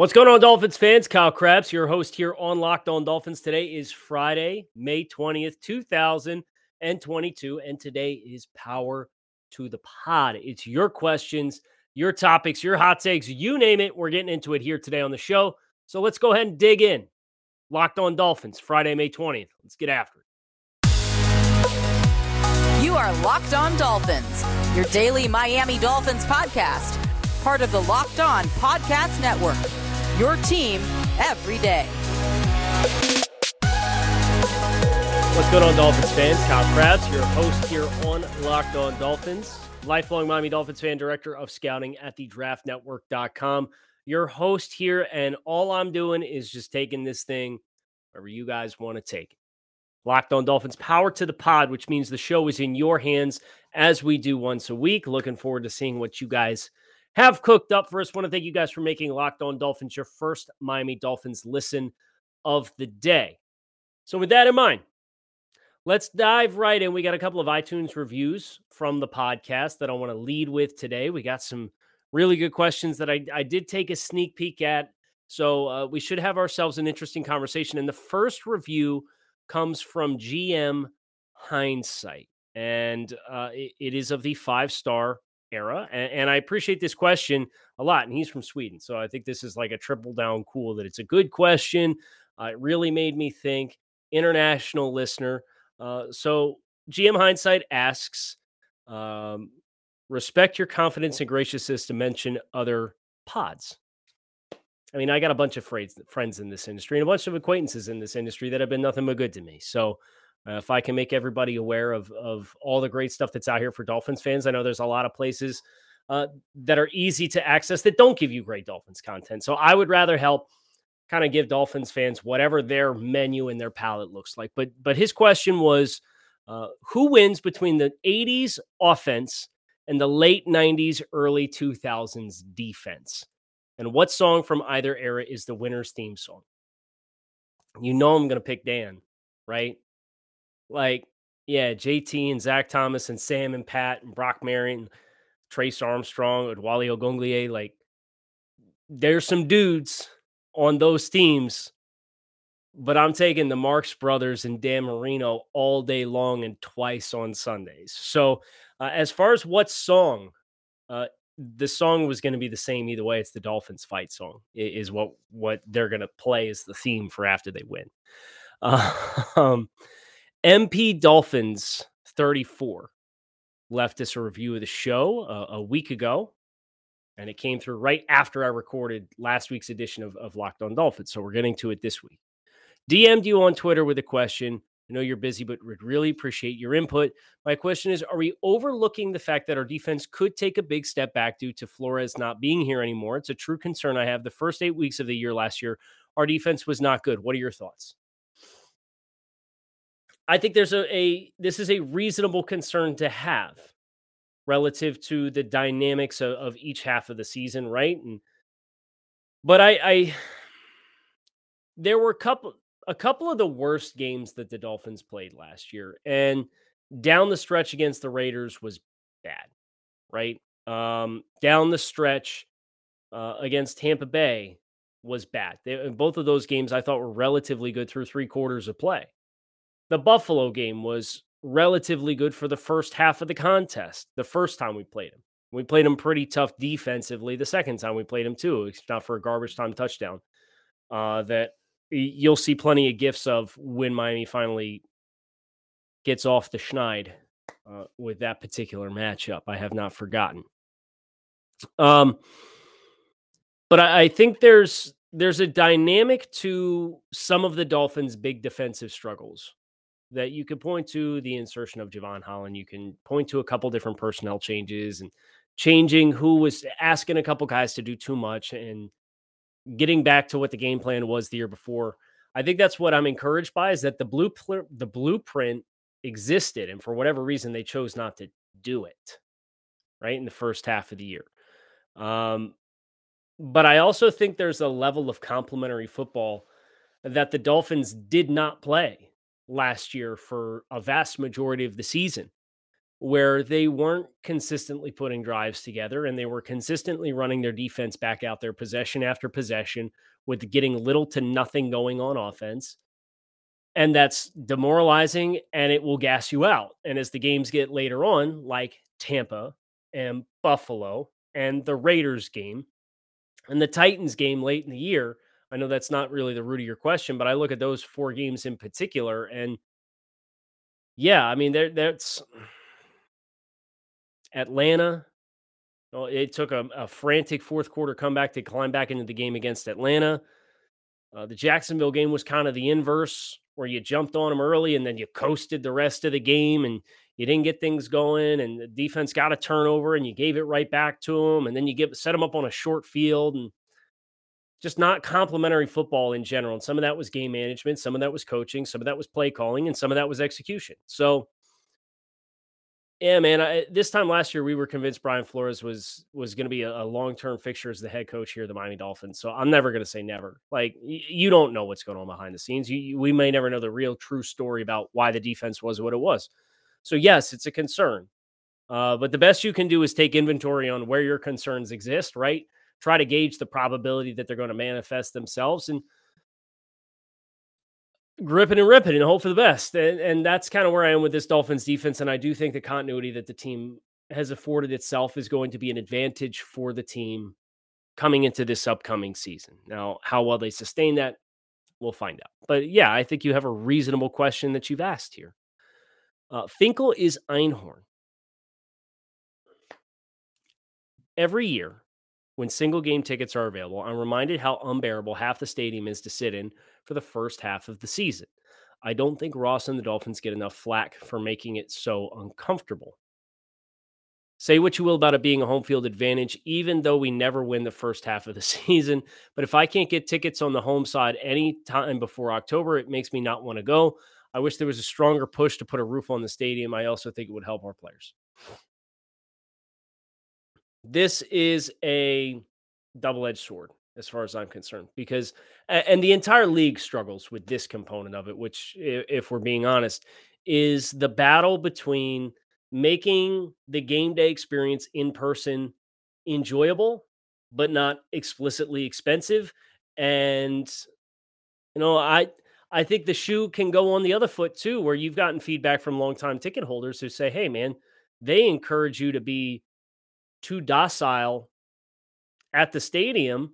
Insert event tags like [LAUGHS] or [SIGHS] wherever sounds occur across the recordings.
What's going on, Dolphins fans? Kyle Crabbs, your host here on Locked On Dolphins. Today is Friday, May 20th, 2022, and today is Power to the Pod. It's your questions, your topics, your hot takes, you name it. We're getting into it here today on the show. So let's go ahead and dig in. Locked On Dolphins, Friday, May 20th. Let's get after it. You are Locked On Dolphins, your daily Miami Dolphins podcast, part of the Locked On Podcast Network. Your team every day. What's going on, Dolphins fans? Kyle Crabbs, your host here on Locked On Dolphins, lifelong Miami Dolphins fan, director of scouting at the draftnetwork.com. Your host here, and all I'm doing is just taking this thing wherever you guys want to take it. Locked on Dolphins, power to the pod, which means the show is in your hands as we do once a week. Looking forward to seeing what you guys have cooked up for us. Want to thank you guys for making Locked On Dolphins your first Miami Dolphins listen of the day. So, with that in mind, let's dive right in. We got a couple of iTunes reviews from the podcast that I want to lead with today. We got some really good questions that I, I did take a sneak peek at. So, uh, we should have ourselves an interesting conversation. And the first review comes from GM Hindsight, and uh, it, it is of the five star era. And, and, I appreciate this question a lot. And he's from Sweden. So I think this is like a triple down cool that it's a good question. Uh, it really made me think. International listener. Uh, so GM Hindsight asks, um, respect your confidence and graciousness to mention other pods. I mean, I got a bunch of friends in this industry and a bunch of acquaintances in this industry that have been nothing but good to me. So uh, if I can make everybody aware of of all the great stuff that's out here for Dolphins fans, I know there's a lot of places uh, that are easy to access that don't give you great Dolphins content. So I would rather help kind of give Dolphins fans whatever their menu and their palette looks like. But but his question was, uh, who wins between the '80s offense and the late '90s, early 2000s defense? And what song from either era is the winner's theme song? You know I'm going to pick Dan, right? Like, yeah, JT and Zach Thomas and Sam and Pat and Brock Marion, Trace Armstrong, Wally Ogunleye, like there's some dudes on those teams, but I'm taking the Marks brothers and Dan Marino all day long and twice on Sundays. So, uh, as far as what song, uh, the song was going to be the same either way. It's the Dolphins fight song is what what they're going to play as the theme for after they win. Uh, [LAUGHS] um, MP Dolphins 34 left us a review of the show uh, a week ago, and it came through right after I recorded last week's edition of, of Locked on Dolphins. So we're getting to it this week. DM'd you on Twitter with a question. I know you're busy, but would really appreciate your input. My question is Are we overlooking the fact that our defense could take a big step back due to Flores not being here anymore? It's a true concern I have. The first eight weeks of the year last year, our defense was not good. What are your thoughts? I think there's a, a this is a reasonable concern to have relative to the dynamics of, of each half of the season, right? And but I, I there were a couple a couple of the worst games that the Dolphins played last year, and down the stretch against the Raiders was bad, right? Um, down the stretch uh, against Tampa Bay was bad. They, both of those games I thought were relatively good through three quarters of play. The Buffalo game was relatively good for the first half of the contest, the first time we played him. We played him pretty tough defensively the second time we played him, too, it's not for a garbage time touchdown. Uh, that you'll see plenty of gifts of when Miami finally gets off the schneid uh, with that particular matchup. I have not forgotten. Um, but I, I think there's there's a dynamic to some of the Dolphins' big defensive struggles that you could point to the insertion of Jevon Holland. You can point to a couple different personnel changes and changing who was asking a couple guys to do too much and getting back to what the game plan was the year before. I think that's what I'm encouraged by is that the blueprint the blueprint existed and for whatever reason they chose not to do it right in the first half of the year. Um, but I also think there's a level of complementary football that the Dolphins did not play last year for a vast majority of the season, where they weren't consistently putting drives together and they were consistently running their defense back out there possession after possession with getting little to nothing going on offense. And that's demoralizing and it will gas you out. And as the games get later on, like Tampa and Buffalo and the Raiders game, and the Titans game late in the year, I know that's not really the root of your question, but I look at those four games in particular, and yeah, I mean, there that's Atlanta. Well, it took a, a, frantic fourth quarter comeback to climb back into the game against Atlanta. Uh, the Jacksonville game was kind of the inverse, where you jumped on them early and then you coasted the rest of the game, and you didn't get things going, and the defense got a turnover, and you gave it right back to them, and then you get set them up on a short field, and just not complimentary football in general. And some of that was game management, some of that was coaching, some of that was play calling, and some of that was execution. So, yeah, man. I, this time last year, we were convinced Brian Flores was was going to be a, a long term fixture as the head coach here at the Miami Dolphins. So I'm never going to say never. Like y- you don't know what's going on behind the scenes. You, you, we may never know the real true story about why the defense was what it was. So, yes, it's a concern. Uh, but the best you can do is take inventory on where your concerns exist, right? Try to gauge the probability that they're going to manifest themselves and grip it and rip it and hope for the best. And, and that's kind of where I am with this Dolphins defense. And I do think the continuity that the team has afforded itself is going to be an advantage for the team coming into this upcoming season. Now, how well they sustain that, we'll find out. But yeah, I think you have a reasonable question that you've asked here. Uh, Finkle is Einhorn. Every year, when single game tickets are available, I'm reminded how unbearable half the stadium is to sit in for the first half of the season. I don't think Ross and the Dolphins get enough flack for making it so uncomfortable. Say what you will about it being a home field advantage, even though we never win the first half of the [LAUGHS] season. But if I can't get tickets on the home side any time before October, it makes me not want to go. I wish there was a stronger push to put a roof on the stadium. I also think it would help our players. This is a double edged sword as far as I'm concerned, because, and the entire league struggles with this component of it, which, if we're being honest, is the battle between making the game day experience in person enjoyable, but not explicitly expensive. And, you know, I, I think the shoe can go on the other foot too, where you've gotten feedback from longtime ticket holders who say, hey, man, they encourage you to be too docile at the stadium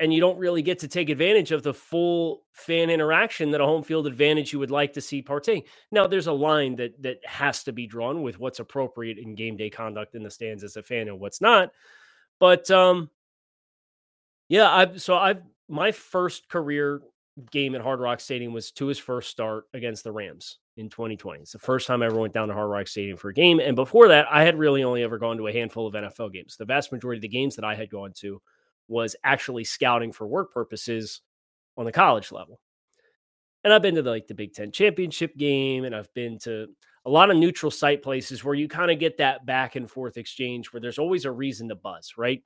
and you don't really get to take advantage of the full fan interaction that a home field advantage you would like to see partake. Now, there's a line that that has to be drawn with what's appropriate in game day conduct in the stands as a fan and what's not. But um, yeah, I so I've my first career game at Hard Rock Stadium was Tua's first start against the Rams in 2020. It's the first time I ever went down to Hard Rock Stadium for a game. And before that, I had really only ever gone to a handful of NFL games. The vast majority of the games that I had gone to was actually scouting for work purposes on the college level. And I've been to the, like the Big Ten championship game, and I've been to a lot of neutral site places where you kind of get that back and forth exchange where there's always a reason to buzz, right?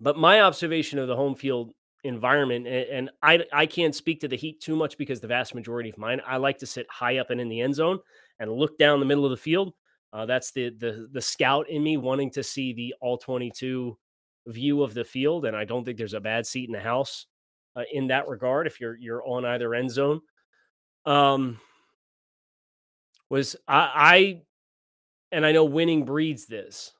But my observation of the home field environment. And, I I can't speak to the Heat too much because the vast majority of mine I like to sit high up and in the end zone and look down the middle of the field. Uh, that's the the the scout in me wanting to see the all twenty two view of the field, and I don't think there's a bad seat in the house uh, in that regard if you're you're on either end zone. Um, was I, I and I know winning breeds this.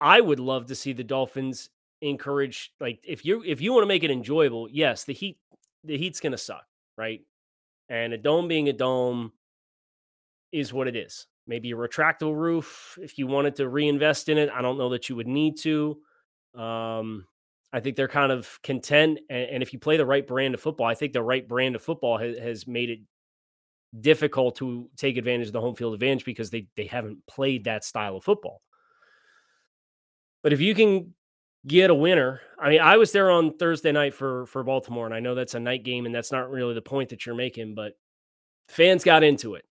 I would love to see the Dolphins encourage like if you if you want to make it enjoyable, yes, the heat the heat's gonna suck, right? And a dome being a dome is what it is. Maybe a retractable roof if you wanted to reinvest in it. I don't know that you would need to. Um, I think they're kind of content. And, and, if you play the right brand of football, I think the right brand of football has, has made it difficult to take advantage of the home field advantage because they they haven't played that style of football. But if you can get a winner. I mean, I was there on Thursday night for for Baltimore, and I know that's a night game, and that's not really the point that you're making, but fans got into it.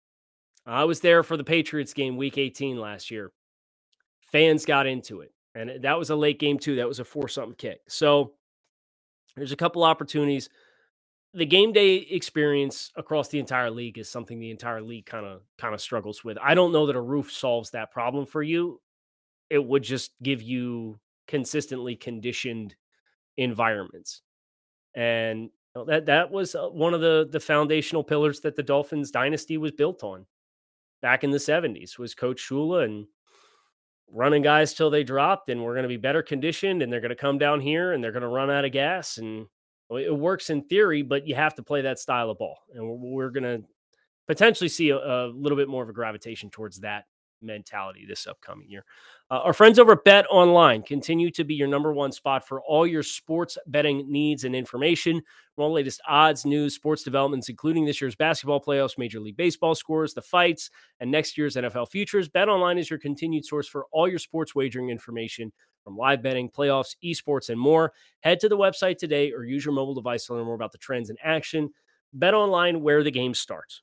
I was there for the Patriots game week 18 last year. Fans got into it. And that was a late game too. That was a four something kick. So there's a couple opportunities. The game day experience across the entire league is something the entire league kind of kind of struggles with. I don't know that a roof solves that problem for you. It would just give you consistently conditioned environments. And that that was uh, one of the the foundational pillars that the Dolphins dynasty was built on back in the 70s was coach Shula and running guys till they dropped and we're going to be better conditioned and they're going to come down here and they're going to run out of gas and it works in theory but you have to play that style of ball and we're, going to potentially see a, a, little bit more of a gravitation towards that mentality this upcoming year uh, our friends over at Bet Online continue to be your number one spot for all your sports betting needs and information. From all the latest odds, news, sports developments, including this year's basketball playoffs, Major League Baseball scores, the fights, and next year's NFL futures. Bet Online is your continued source for all your sports wagering information from live betting, playoffs, esports, and more. Head to the website today or use your mobile device to learn more about the trends in action. Bet Online, where the game starts.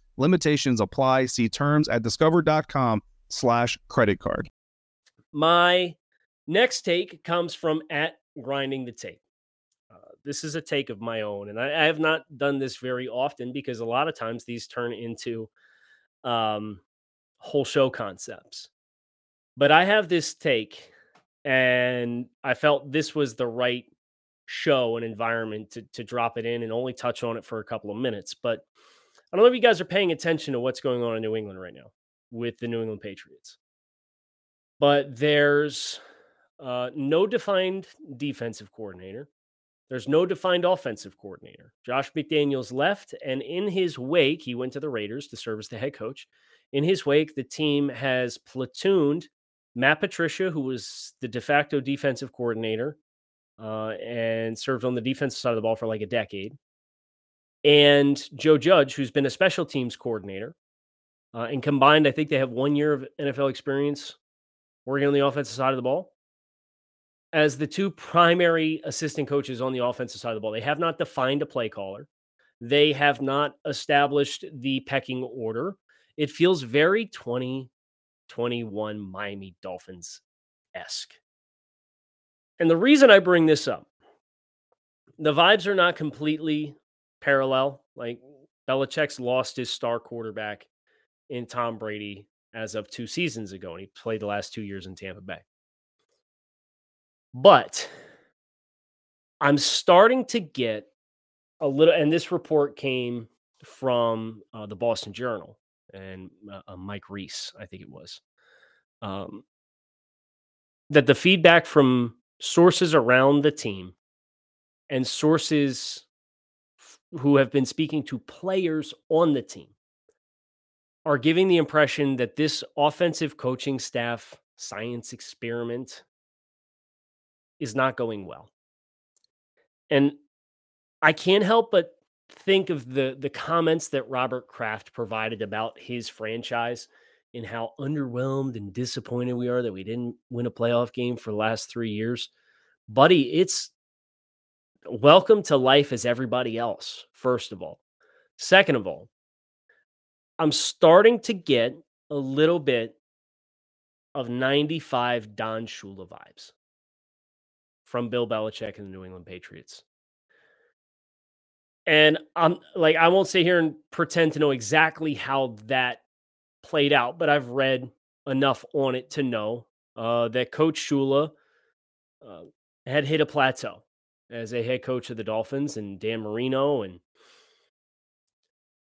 Limitations apply. See terms at discover.com slash credit card. My next take comes from at grinding the tape. Uh, this is a take of my own, and I, I, have not done this very often because a lot of times these turn into um, whole show concepts. But I have this take, and I felt this was the right show and environment to, to drop it in and only touch on it for a couple of minutes. But I don't know if you guys are paying attention to what's going on in New England right now with the New England Patriots but there's uh, no defined defensive coordinator. There's no defined offensive coordinator. Josh McDaniels left, and in his wake, he went to the Raiders to serve as the head coach. In his wake, the team has platooned Matt Patricia, who was the de facto defensive coordinator uh, and served on the defensive side of the ball for like a decade, and Joe Judge, who's been a special teams coordinator. Uh, and combined, I think they have one year of NFL experience working on the offensive side of the ball as the two primary assistant coaches on the offensive side of the ball. They have not defined a play caller. They have not established the pecking order. It feels very 2021 Miami Dolphins esque. And the reason I bring this up, the vibes are not completely parallel. Like Belichick's lost his star quarterback in Tom Brady as of two seasons ago, and he played the last two years in Tampa Bay. But I'm starting to get a little, and this report came from uh, the Boston Journal and uh, uh, Mike Reiss, I think it was, um, that the feedback from sources around the team and sources who have been speaking to players on the team are giving the impression that this offensive coaching staff science experiment is not going well. And I can't help but think of the the comments that Robert Kraft provided about his franchise and how underwhelmed and disappointed we are that we didn't win a playoff game for the last 3 years. Buddy, it's welcome to life as everybody else, first of all. Second of all, I'm starting to get a little bit of 95 Don Shula vibes from Bill Belichick and the New England Patriots. And I'm like, I won't sit here and pretend to know exactly how that played out, but I've read enough on it to know uh, that Coach Shula uh, had hit a plateau as a head coach of the Dolphins and Dan Marino and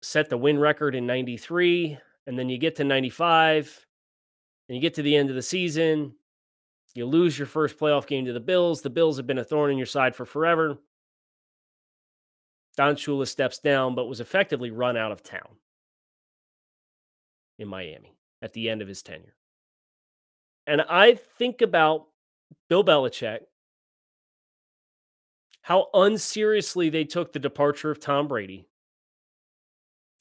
set the win record in 93 and then you get to 95 and you get to the end of the season You lose your first playoff game to the Bills. The Bills have been a thorn in your side for forever. Don Shula steps down, but was effectively run out of town in Miami at the end of his tenure. And I think about Bill Belichick, how unseriously they took the departure of Tom Brady,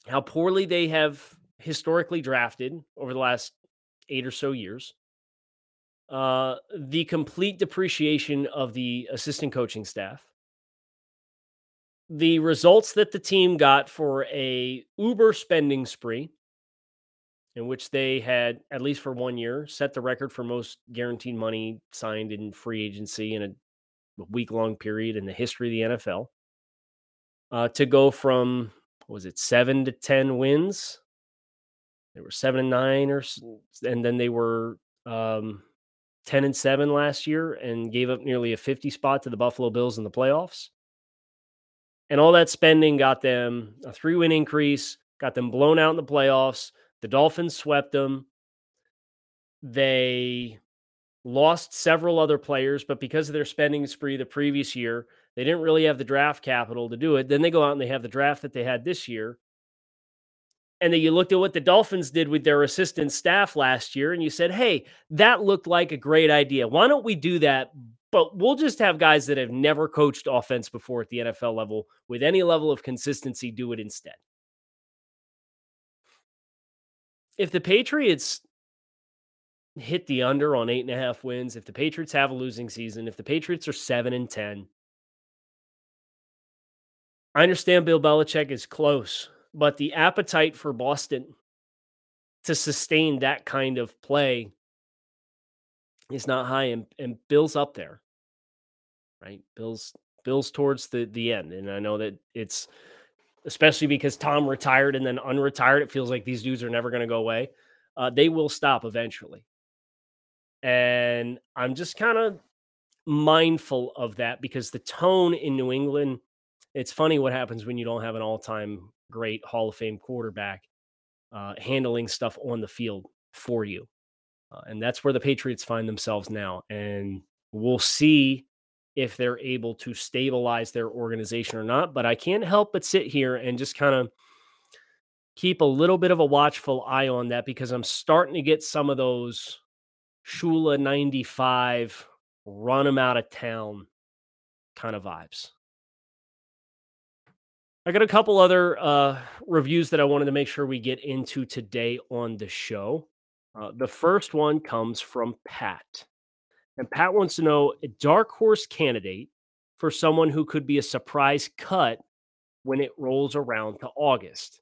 how poorly they have historically drafted over the last eight or so years, uh, the complete depreciation of the assistant coaching staff, the results that the team got for a uber spending spree. In which they had at least for one year set the record for most guaranteed money signed in free agency in a week long period in the history of the NFL uh, to go from was it seven to ten wins they were seven and nine or and then they were um, 10 and 7 last year and gave up nearly a 50 spot to the Buffalo Bills in the playoffs. And all that spending got them a three win increase, got them blown out in the playoffs. The Dolphins swept them. They lost several other players, but because of their spending spree the previous year, they didn't really have the draft capital to do it. Then they go out and they have the draft that they had this year. And then you looked at what the Dolphins did with their assistant staff last year, and you said, hey, that looked like a great idea. Why don't we do that? But we'll just have guys that have never coached offense before at the NFL level with any level of consistency do it instead. If the Patriots hit the under on eight and a half wins, if the Patriots have a losing season, if the Patriots are seven and 10, I understand Bill Belichick is close but the appetite for Boston to sustain that kind of play is not high and, and Bill's up there. Right? Bill's Bill's towards the the end. And I know that it's especially because Tom retired and then unretired, it feels like these dudes are never going to go away. Uh, they will stop eventually. And I'm just kind of mindful of that because the tone in New England, it's funny what happens when you don't have an all time great Hall of Fame quarterback uh, handling stuff on the field for you. Uh, and that's where the Patriots find themselves now. And we'll see if they're able to stabilize their organization or not. But I can't help but sit here and just kind of keep a little bit of a watchful eye on that because I'm starting to get some of those Shula 95 run him out of town kind of vibes. I got a couple other uh, reviews that I wanted to make sure we get into today on the show. Uh, the first one comes from Pat. And Pat wants to know a dark horse candidate for someone who could be a surprise cut when it rolls around to August.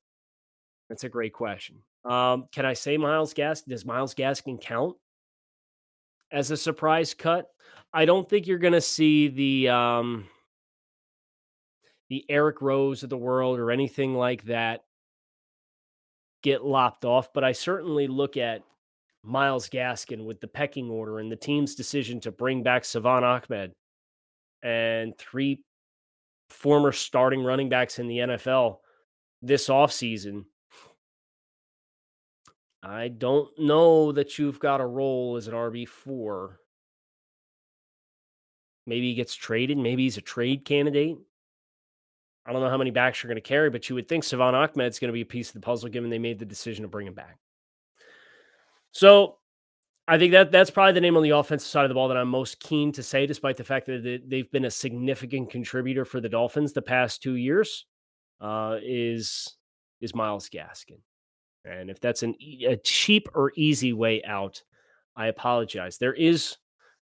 That's a great question. Um, can I say Myles Gaskin? Does Myles Gaskin count as a surprise cut? I don't think you're going to see the. Um, the Eric Rowes of the world or anything like that get lopped off. But I certainly look at Myles Gaskin with the pecking order and the team's decision to bring back Salvon Ahmed and three former starting running backs in the NFL this offseason. I don't know that you've got a role as an RB4. Maybe he gets traded. Maybe he's a trade candidate. I don't know how many backs you're going to carry, but you would think Salvon Ahmed's going to be a piece of the puzzle given they made the decision to bring him back. So I think that that's probably the name on the offensive side of the ball that I'm most keen to say, despite the fact that they've been a significant contributor for the Dolphins the past two years, uh, is is Myles Gaskin. And if that's an, a cheap or easy way out, I apologize. There is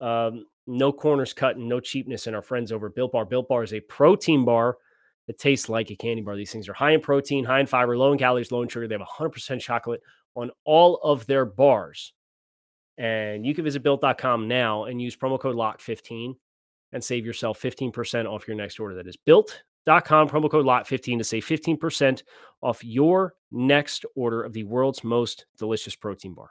um, no corners cut and no cheapness in our friends over Built Bar. Built Bar is a protein bar that tastes like a candy bar. These things are high in protein, high in fiber, low in calories, low in sugar. They have 100% chocolate on all of their bars. And you can visit built.com now and use promo code LOCKED15 and save yourself 15% off your next order. That is built.com, promo code LOCKED15 to save 15% off your next order of the world's most delicious protein bar.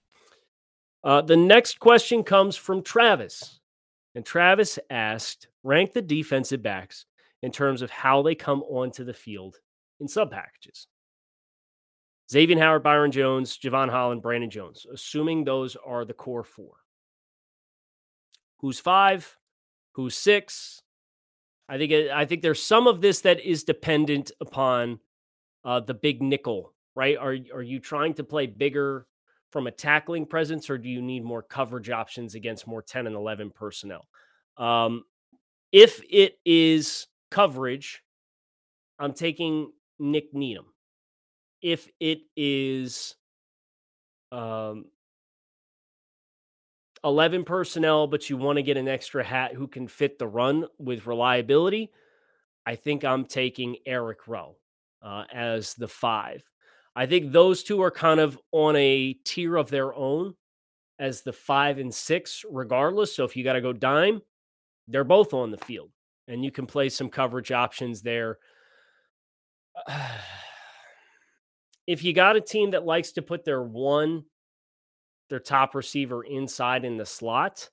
Uh, the next question comes from Travis. And Travis asked rank the defensive backs in terms of how they come onto the field in sub packages. Xavier Howard, Byron Jones, Jevon Holland, Brandon Jones, assuming those are the core four. Who's five? Who's six? I think it, I think there's some of this that is dependent upon uh, the big nickel, right? Are are you trying to play bigger from a tackling presence, or do you need more coverage options against more 10 and 11 personnel? Um, if it is coverage, I'm taking Nik Needham. If it is um, 11 personnel, but you want to get an extra hat who can fit the run with reliability, I think I'm taking Eric Rowe uh, as the five. I think those two are kind of on a tier of their own as the five and six, regardless. So if you got to go dime, they're both on the field and you can play some coverage options there. [SIGHS] if you got a team that likes to put their one, their top receiver inside in the slot,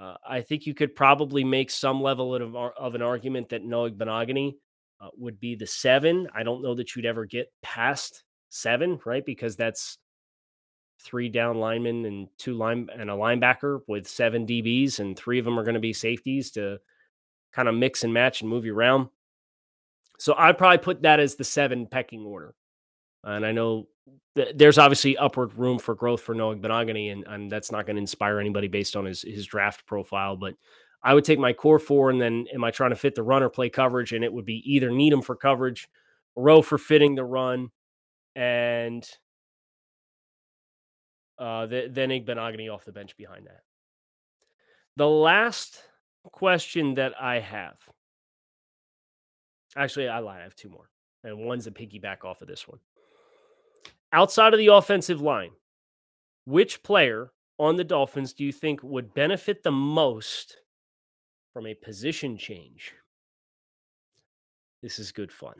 uh, I think you could probably make some level of, of an argument that Noah Igbinoghene uh, would be the seven. I don't know that you'd ever get past seven, right? Because that's three down linemen and two line and a linebacker with seven DBs, and three of them are going to be safeties to kind of mix and match and move you around. So I'd probably put that as the seven pecking order. And I know th- there's obviously upward room for growth for Noah Igbinoghene, and, and that's not going to inspire anybody based on his his draft profile. But I would take my core four, and then am I trying to fit the runner play coverage? And it would be either Needham for coverage, Rowe for fitting the run, and uh, the, then Igbinoghene off the bench behind that. The last question that I have, actually, I lied. I have two more, and one's a piggyback off of this one. Outside of the offensive line, which player on the Dolphins do you think would benefit the most from a position change? This is good fun.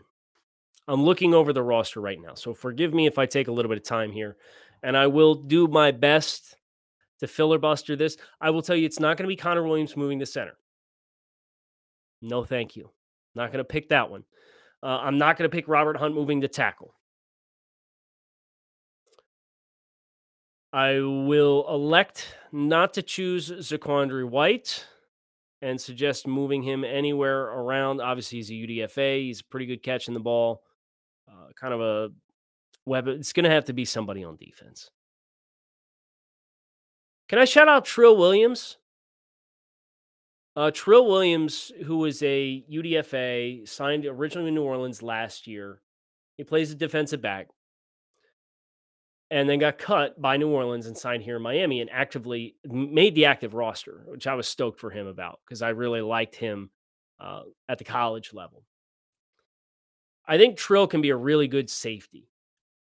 I'm looking over the roster right now. So forgive me if I take a little bit of time here, and I will do my best to filibuster this. I will tell you it's not going to be Connor Williams moving to center. No, thank you. Not going to pick that one. Uh, I'm not going to pick Robert Hunt moving to tackle. I will elect not to choose Zaquandre White and suggest moving him anywhere around. Obviously, he's a UDFA. He's pretty good catching the ball kind of a weapon. It's going to have to be somebody on defense. Can I shout out Trill Williams? Uh, Trill Williams, who was a UDFA, signed originally in New Orleans last year. He plays a defensive back and then got cut by New Orleans and signed here in Miami and actively made the active roster, which I was stoked for him about because I really liked him uh, at the college level. I think Trill can be a really good safety.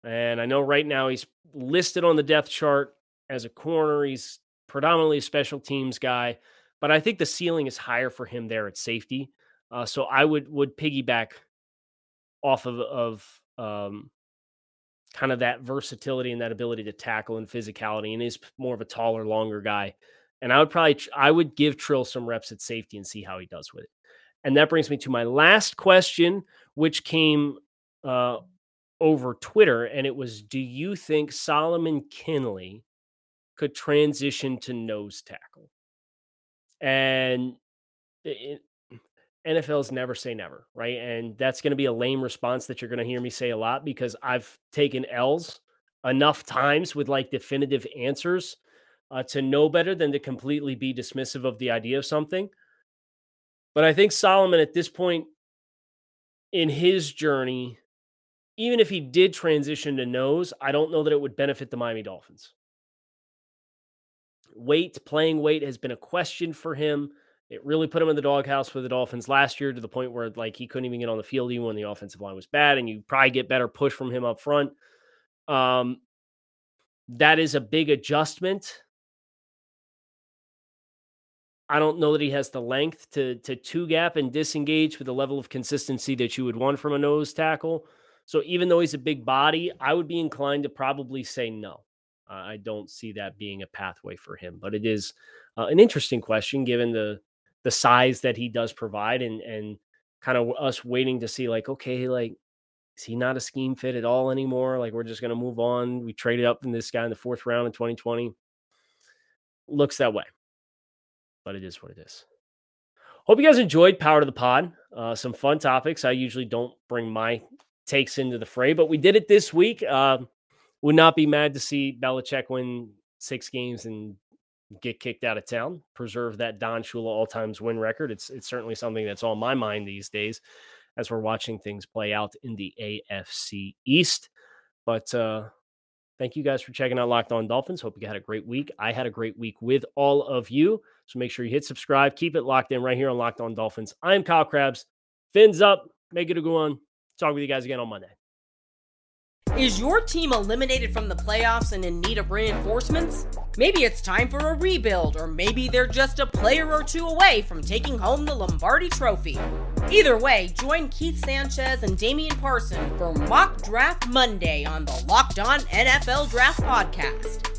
And I know right now he's listed on the depth chart as a corner. He's predominantly a special teams guy, but I think the ceiling is higher for him there at safety. Uh, so I would would piggyback off of of um, kind of that versatility and that ability to tackle and physicality, and is more of a taller, longer guy. And I would probably I would give Trill some reps at safety and see how he does with it. And that brings me to my last question, which came uh, over Twitter. And it was Do you think Solomon Kindley could transition to nose tackle? And it, NFL's never say never, right? And that's going to be a lame response that you're going to hear me say a lot because I've taken L's enough times with like definitive answers uh, to know better than to completely be dismissive of the idea of something. But I think Solomon at this point in his journey, even if he did transition to nose, I don't know that it would benefit the Miami Dolphins. weight, playing weight has been a question for him. It really put him in the doghouse for the Dolphins last year to the point where like he couldn't even get on the field even when the offensive line was bad, and you probably get better push from him up front. Um, that is a big adjustment. I don't know that he has the length to to two gap and disengage with the level of consistency that you would want from a nose tackle. So even though he's a big body, I would be inclined to probably say no. I don't see that being a pathway for him, but it is uh, an interesting question given the the size that he does provide and and kind of us waiting to see like okay like is he not a scheme fit at all anymore like we're just going to move on we traded up in this guy in the fourth round in 2020 looks that way but it is what it is hope you guys enjoyed power to the pod uh, some fun topics i usually don't bring my takes into the fray but we did it this week uh, would not be mad to see Belichick win six games and get kicked out of town, preserve that Don Shula all times win record. It's it's certainly something that's on my mind these days as we're watching things play out in the AFC East. But uh thank you guys for checking out Locked On Dolphins. Hope you had a great week. I had a great week with all of you. So make sure you hit subscribe, keep it locked in right here on Locked On Dolphins. I'm Kyle Crabbs. Fins up, make it a good one. Talk with you guys again on Monday. Is your team eliminated from the playoffs and in need of reinforcements? Maybe it's time for a rebuild, or maybe they're just a player or two away from taking home the Lombardi Trophy. Either way, join Keith Sanchez and Damian Parson for Mock Draft Monday on the Locked On NFL Draft Podcast.